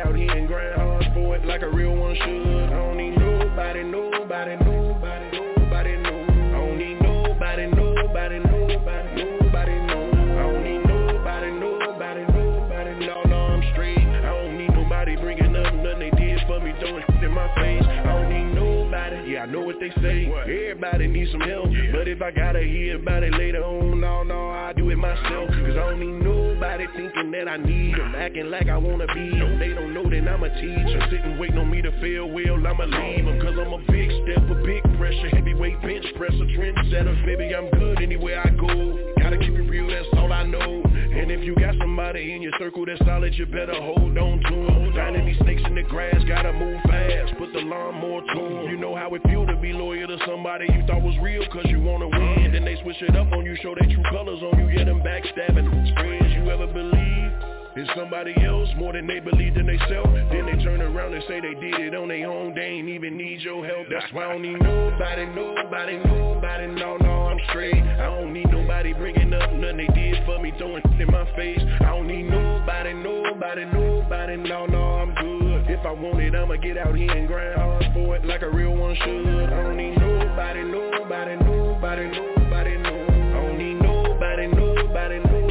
Out here and grind hard for it like a real one should. I don't need nobody, nobody, nobody, nobody, no. I don't need nobody, nobody, nobody, nobody, no. I don't need nobody, nobody, nobody, no, no, I'm straight. I don't need nobody bringing up nothing they did for me, throwing shit in my face. I don't need nobody. Yeah, I know what they say. Everybody needs some help. But if I gotta hear about it later on, no, no, I do it myself. Cause I don't need nobody thinking that I need them. Acting like I wanna be them. They don't that I'm a teacher. Sitting waiting on me to fail well, I'ma leave. Cause I'm a big step, a big pressure, heavyweight bench presser, trendsetter. Baby, I'm good anywhere I go. Gotta keep it real, that's all I know. And if you got somebody in your circle that's solid, you better hold on to them. Finding these snakes in the grass, gotta move fast. Put the lawnmower to them. You know how it feel to be loyal to somebody you thought was real cause you wanna win. Then they switch it up on you, show their true colors on you, yeah, them backstabbing. Friends you ever believe? It's somebody else more than they believe in themselves. Then they turn around and say they did it on their own. They ain't even need your help. That's why I don't need nobody, nobody, nobody. No, no, I'm straight. I don't need nobody bringing up nothing they did for me, throwing in my face. I don't need nobody, nobody, nobody. No, no, I'm good. If I want it, I'ma get out here and grind hard for it like a real one should. I don't need nobody, nobody, nobody, nobody, no. I don't need nobody, nobody, nobody,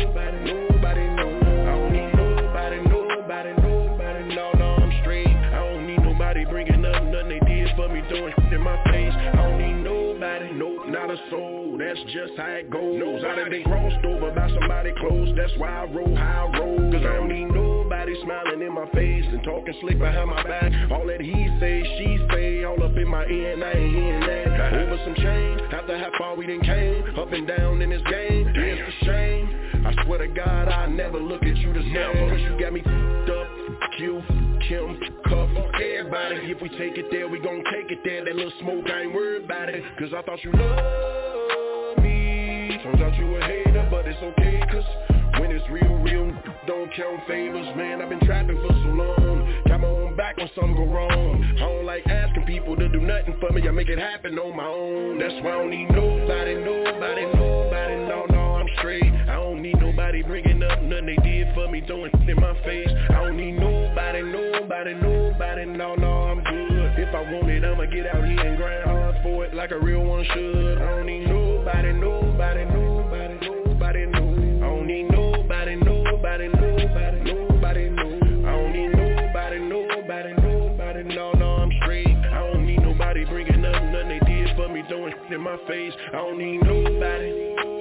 soul, that's just how it goes. Nobody been crossed over by somebody close, that's why I roll how I roll Cause I don't need nobody smiling in my face and talking slick behind my back. All that he say, she say, all up in my ear and I ain't hearing that. Over some change, after how far we done came Up and down in this game, it's a shame. I swear to God I never look at you the same. Cause you got me f***ed up, Q, Kim, Cuff, everybody. If we take it there, we gon' take it there. That little smoke, I ain't worried about it. Cause I thought you loved me. Turns out you a hater, but it's okay Cause when it's real, real don't count favors. Man, I've been trapping for so long. Got my own back when something go wrong. I don't like asking people to do nothing for me. I make it happen on my own. That's why I don't need nobody, nobody, nobody. No, no, straight. I don't need nobody bringing up nothing they did for me Throwing in my face. I don't need nobody, nobody, nobody. No, no, I'm good. If I want it, I'ma get out here and grind hard for it Like a real one should. I don't need nobody, nobody, nobody, nobody, no I don't need nobody, nobody, nobody, nobody, no I don't need nobody, nobody, nobody, no, no, I'm straight. I don't need nobody bringing up nothing they did for me Throwing in my face. I don't need nobody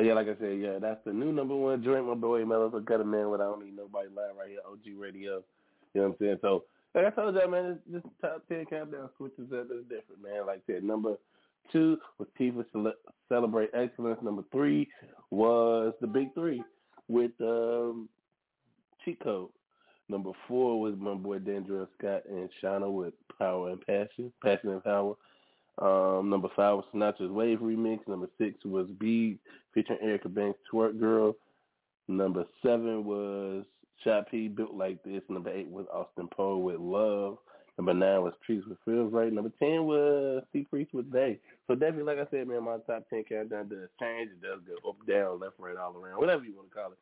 yeah, like I said, yeah, that's the new number one joint. My boy Mello for Cut a Man with I Don't Need Nobody Live right here, OG Radio. You know what I'm saying? So, like I told you, man, this top 10 countdown switches up. It's different, man. Like I said, number two was Tifa Celebrate Excellence. Number three was The Big Three with um, Code. Number four was my boy Dandrell Scott and Shawnna with Power and Passion, Passion and Power. Um, number five was Sinatra's Wave remix. Number six was Beat featuring Erica Banks, Twerk Girl. Number seven was Shot P, Built Like This. Number eight was Austin Poe with Love. Number nine was Trees with Feels Right. Number ten was C Priest with Day. So definitely, like I said, man, my top ten countdown does change. It does go up, down, left, right, all around, whatever you want to call it.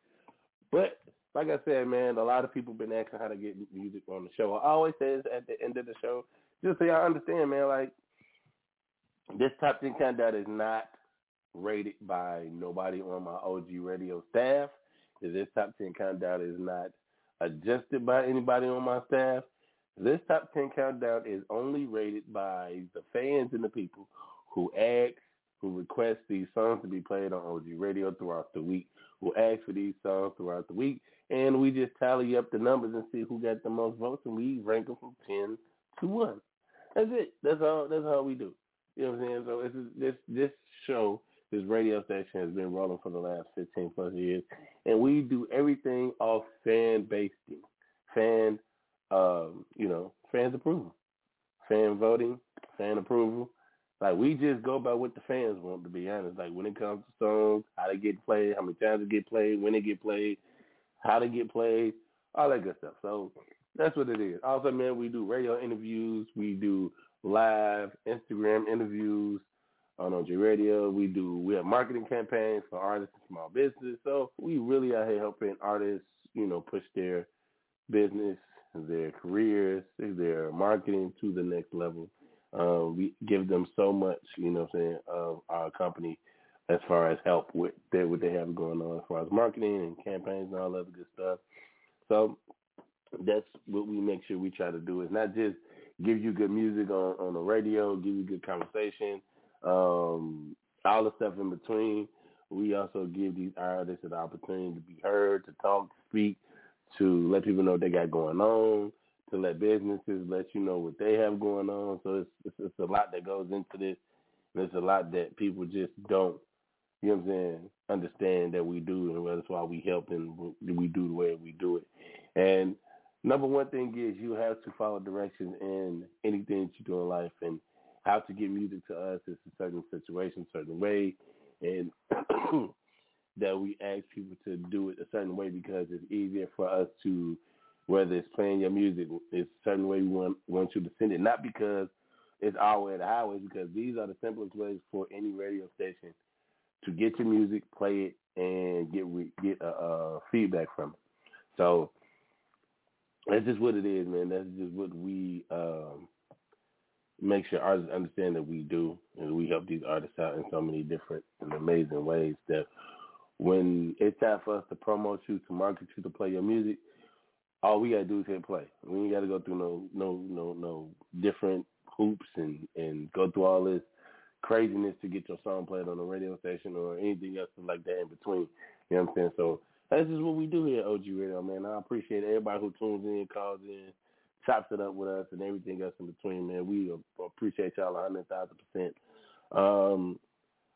But like I said, man, a lot of people been asking how to get music on the show. I always say at the end of the show, just so y'all understand, man, like this top 10 countdown is not rated by nobody on my OG radio staff. This top 10 countdown is not adjusted by anybody on my staff. This top 10 countdown is only rated by the fans and the people who ask, who request these songs to be played on OG radio throughout the week, who ask for these songs throughout the week. And we just tally up the numbers and see who got the most votes, and we rank them from 10 to 1. That's it. That's all. That's all we do. You know what I'm saying? So it's, this this show, this radio station has been rolling for the last 15 plus years, and we do everything off fan based, fan, um, you know, fans approval, fan voting, fan approval. Like we just go by what the fans want. To be honest, like when it comes to songs, how they get played, how many times they get played, when they get played, how they get played, all that good stuff. So that's what it is. Also, man, we do radio interviews, we do live Instagram interviews on OG Radio. We do we have marketing campaigns for artists and small business. So we really are here helping artists, you know, push their business, their careers, their marketing to the next level. Um, we give them so much, you know, what I'm saying, of our company as far as help with their, what they have going on as far as marketing and campaigns and all that good stuff. So that's what we make sure we try to do is not just give you good music on, on the radio, give you good conversation, um, all the stuff in between. We also give these artists an opportunity to be heard, to talk, speak, to let people know what they got going on, to let businesses let you know what they have going on. So it's, it's, it's a lot that goes into this. There's a lot that people just don't, you know what I'm saying, understand that we do, and that's why we help and we do the way we do it. And number one thing is you have to follow directions in anything that you do in life, and how to get music to us is a certain situation, certain way, and that we ask people to do it a certain way because it's easier for us to, whether it's playing your music, it's a certain way we want want you to send it, not because it's our way or the highway, because these are the simplest ways for any radio station to get your music, play it, and get get a, a feedback from it. So that's just what it is, man. That's just what we um, make sure artists understand that we do, and we help these artists out in so many different and amazing ways that when it's time for us to promote you, to market you, to play your music, all we gotta do is hit play. We ain't gotta go through no no no no different hoops and and go through all this craziness to get your song played on the radio station or anything else like that in between. You know what I'm saying? So that's just what we do here at OG Radio, man. I appreciate everybody who tunes in, calls in, chops it up with us, and everything else in between, man. We appreciate y'all a hundred thousand percent. Um,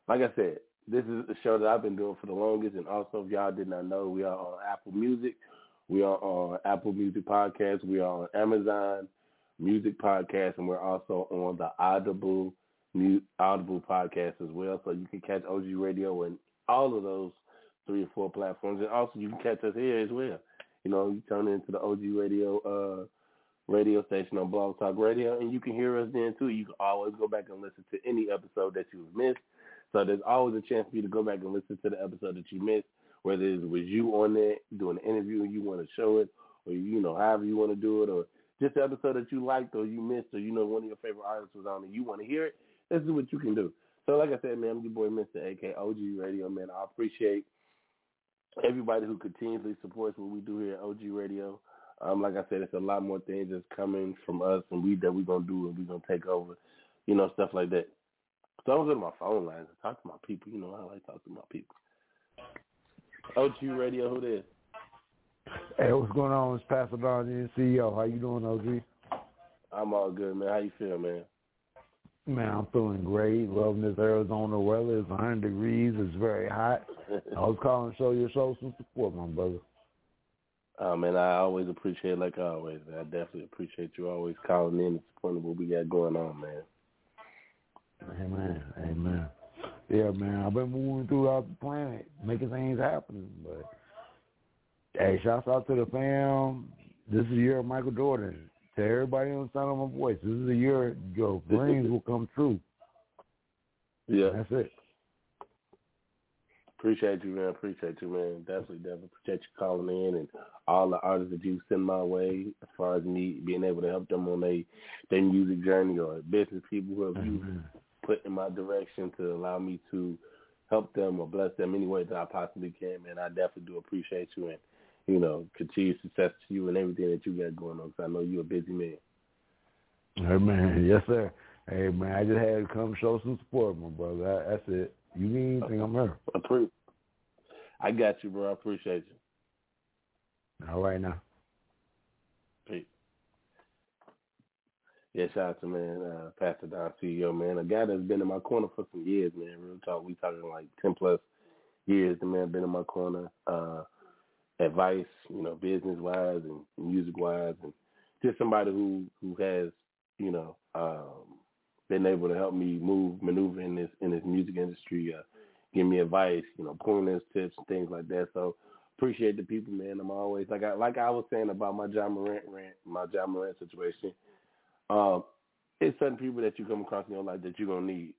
like I said, this is a show that I've been doing for the longest, and also if y'all did not know, we are on Apple Music, we are on Apple Music Podcast, we are on Amazon Music Podcast, and we're also on the Audible Audible Podcast as well. So you can catch OG Radio and all of those three or four platforms, and also you can catch us here as well. You know, you turn into the OG Radio uh, radio station on Blog Talk Radio, and you can hear us then too. You can always go back and listen to any episode that you've missed. So there's always a chance for you to go back and listen to the episode that you missed, whether it was you on there doing an interview and you want to show it, or you know however you want to do it, or just the episode that you liked or you missed, or you know one of your favorite artists was on and you want to hear it. This is what you can do. So like I said, man, I'm your boy Mr. AK OG Radio, man. I appreciate everybody who continuously supports what we do here at OG Radio. Um, like I said, it's a lot more things that's coming from us and we that we're gonna do and we're gonna take over, you know, stuff like that. So I'm going to my phone lines and talk to my people. You know, I like talking to my people. OG Radio, who this? Hey, what's going on? It's Pastor Don, the CEO. How you doing, OG? I'm all good, man. How you feel, man? Man, I'm feeling great. Loving this Arizona weather. It's 100 degrees. It's very hot. I was calling to show your show some support, my brother. Oh man, I always appreciate like always. Man. I definitely appreciate you always calling in and supporting what we got going on, man. Amen. Amen. Yeah, man. I've been moving throughout the planet, making things happen. But hey, shouts out to the fam. This is of Michael Jordan. To everybody on the sound of my voice, this is a year your dreams will come true. Yeah. That's it. Appreciate you, man. Appreciate you, man. Definitely, definitely appreciate you calling in and all the artists that you send my way as far as me being able to help them on their their music journey or business people who have you mm-hmm. put in my direction to allow me to help them or bless them any way that I possibly can, man. I definitely do appreciate you and, you know, continued success to you and everything that you got going on because I know you're a busy man. Hey, man. Yes, sir. Hey, man, I just had to come show some support, my brother. That's it. You need anything, I'm here. I got you, bro. I appreciate you. All right now. Peace. Yeah, shout out to man, uh, Pastor Don CEO, man. A guy that's been in my corner for some years, man. Real talk. We talking like ten plus years. The man been in my corner. Uh, advice, you know, business wise and music wise, and just somebody who who has, you know, um, been able to help me move, maneuver in this in this music industry. Uh, give me advice, you know, pointers, tips, and things like that. So appreciate the people, man. I'm always like I like I was saying about my Ja Morant rant, my Ja Morant situation. Um, it's certain people that you come across in your life that you're gonna need.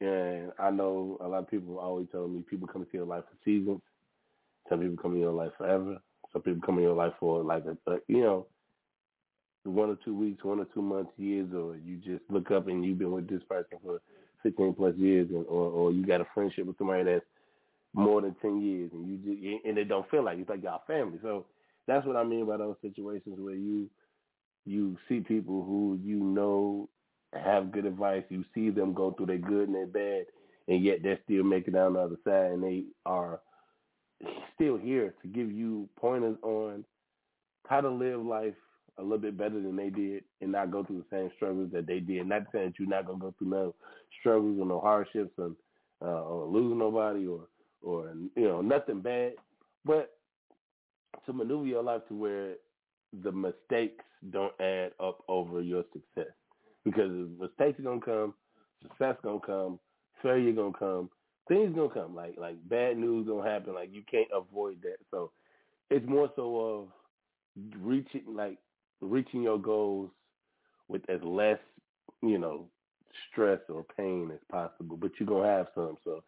And I know a lot of people always tell me people come into your life for seasons. Some people come in your life forever. Some people come in your life for like a, a you know, one or two weeks, one or two months, years, or you just look up and you've been with this person for 15 plus years, and, or or you got a friendship with somebody that's more than 10 years, and you just and it don't feel like it's like y'all family. So that's what I mean by those situations where you you see people who you know have good advice. You see them go through their good and their bad, and yet they're still making it down the other side, and they are still here to give you pointers on how to live life a little bit better than they did and not go through the same struggles that they did. Not saying that you're not gonna go through no struggles or no hardships and uh, or losing nobody or or you know nothing bad, but to maneuver your life to where the mistakes don't add up over your success. Because mistakes are gonna come, success gonna come, failure gonna come, things gonna come. Like like bad news gonna happen. Like you can't avoid that. So it's more so of reaching like reaching your goals with as less, you know, stress or pain as possible. But you're gonna have some. So,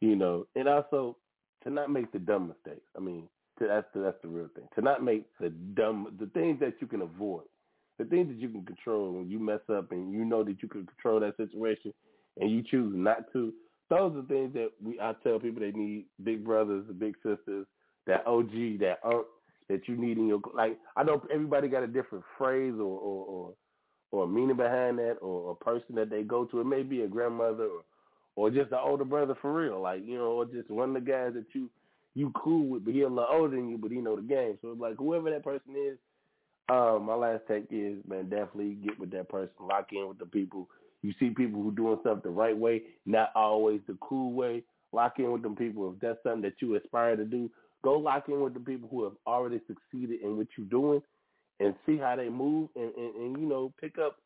you know, and also to not make the dumb mistakes. I mean, to, that's the, that's the real thing. To not make the dumb the things that you can avoid, the things that you can control when you mess up and you know that you can control that situation and you choose not to. Those are things that we I tell people they need big brothers, big sisters, that OG, that aunt that you need in your like. I know everybody got a different phrase or or or, or meaning behind that, or a person that they go to. It may be a grandmother or or just an older brother for real, like you know, or just one of the guys that you you cool with, but he a little older than you, but he know the game. So it's like whoever that person is. Um, my last take is, man, definitely get with that person, lock in with the people. You see people who doing stuff the right way, not always the cool way. Lock in with them people. If that's something that you aspire to do, go lock in with the people who have already succeeded in what you're doing, and see how they move, and, and, and you know, pick up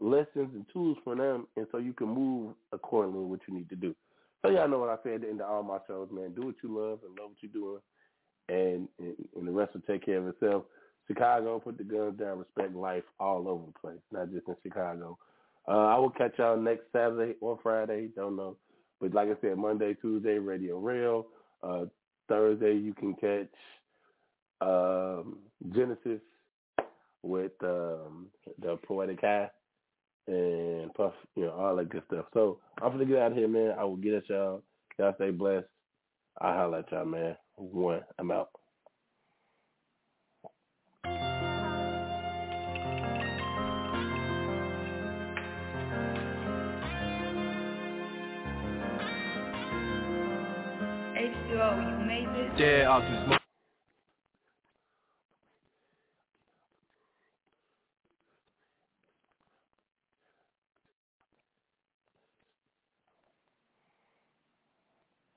lessons and tools from them, and so you can move accordingly what you need to do. So y'all know what I say at the end of all my shows, man. Do what you love and love what you're doing, and, and and the rest will take care of itself. Chicago, put the guns down, respect life all over the place, not just in Chicago. Uh, I will catch y'all next Saturday or Friday, don't know. But like I said, Monday, Tuesday, Radio Rail. Uh, Thursday, you can catch um, Genesis with um, the Poetic Eye and Puff, you know, all that good stuff. So I'm gonna get out of here, man. I will get at y'all. Y'all stay blessed. I'll holler at y'all, man. One, I'm out. Yeah, off